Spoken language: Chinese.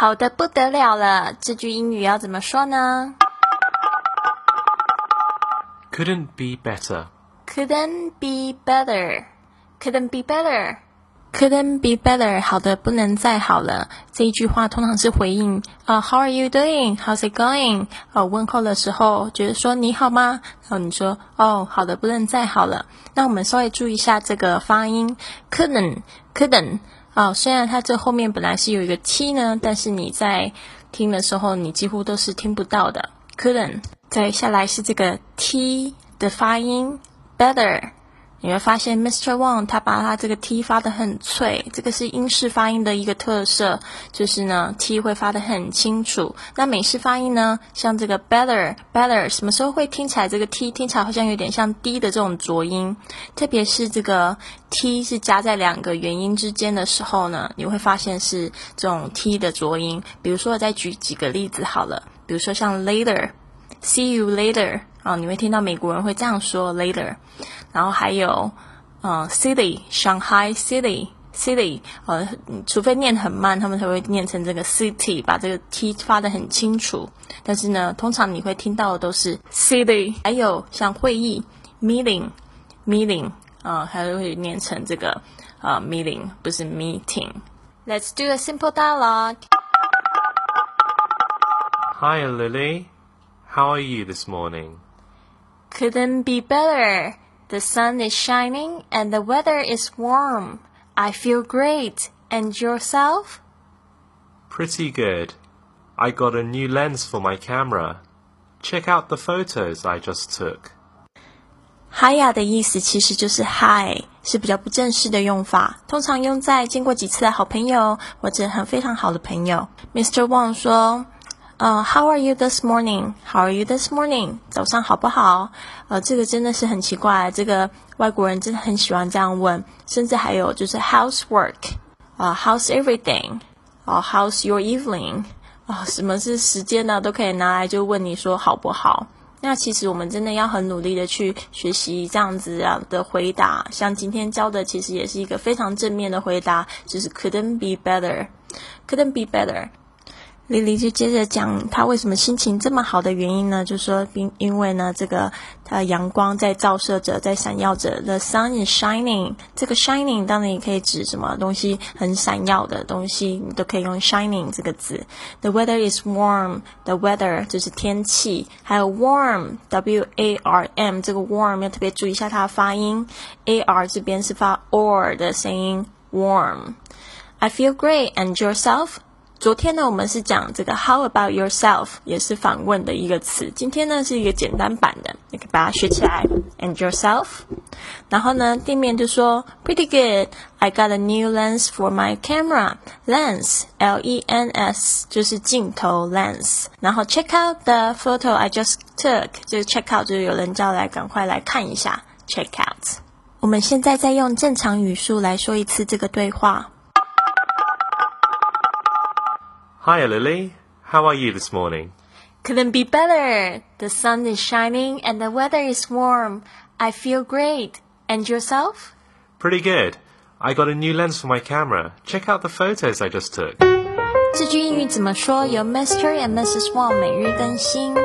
好的不得了了，这句英语要怎么说呢？Couldn't be better. Couldn't be better. Couldn't be better. Couldn't be better. 好的不能再好了。这一句话通常是回应啊，How are you doing? How's it going? 呃，问候的时候，觉得说你好吗？然后你说哦，好的不能再好了。那我们稍微注意一下这个发音，couldn't, couldn't。啊，虽然它这后面本来是有一个 t 呢，但是你在听的时候，你几乎都是听不到的。couldn't，再下来是这个 t 的发音，better。你会发现，Mr. Wang 他把他这个 t 发的很脆，这个是英式发音的一个特色，就是呢 t 会发的很清楚。那美式发音呢，像这个 better，better，什么时候会听起来这个 t 听起来好像有点像 d 的这种浊音？特别是这个 t 是夹在两个元音之间的时候呢，你会发现是这种 t 的浊音。比如说，我再举几个例子好了，比如说像 later，see you later。啊，你会听到美国人会这样说 later，然后还有，呃，city，Shanghai city，city，呃，除非念很慢，他们才会念成这个 city，把这个 t 发的很清楚。但是呢，通常你会听到的都是 city。还有像会议 meeting，meeting，啊，还会念成这个啊 meeting，不是 meeting。Let's do a simple dialogue. Hi, Lily. How are you this morning? Couldn't be better. The sun is shining and the weather is warm. I feel great. And yourself? Pretty good. I got a new lens for my camera. Check out the photos I just took. Hi 呀的意思其实就是 Hi，是比较不正式的用法，通常用在见过几次的好朋友或者很非常好的朋友。Mr. Wang 说。 呃，How are you this morning? How are you this morning? 早上好不好？呃，这个真的是很奇怪，这个外国人真的很喜欢这样问，甚至还有就是 housework 啊，How's everything？啊，How's your evening？啊，什么是时间呢？都可以拿来就问你说好不好？那其实我们真的要很努力的去学习这样子啊的回答，像今天教的，其实也是一个非常正面的回答，就是 couldn't be better，couldn't be better。莉莉就接着讲她为什么心情这么好的原因呢？就说因因为呢，这个呃阳光在照射着，在闪耀着，the sun is shining。这个 shining 当然也可以指什么东西很闪耀的东西，你都可以用 shining 这个字。The weather is warm。The weather 就是天气，还有 warm，w a r m 这个 warm 要特别注意一下它的发音，a r 这边是发 or 的声音，warm。I feel great and yourself。昨天呢，我们是讲这个 How about yourself，也是访问的一个词。今天呢是一个简单版的，你可以把它学起来。And yourself，然后呢，地面就说 Pretty good，I got a new lens for my camera。Lens，L E N S，就是镜头 lens。然后 Check out the photo I just took，就是 check out，就是有人叫来赶快来看一下。Check out。我们现在再用正常语速来说一次这个对话。Hi, Lily. How are you this morning? Couldn't be better. The sun is shining and the weather is warm. I feel great. And yourself? Pretty good. I got a new lens for my camera. Check out the photos I just took. 这句英语怎么说？由 Mr. and Mrs. Wang 每日更新。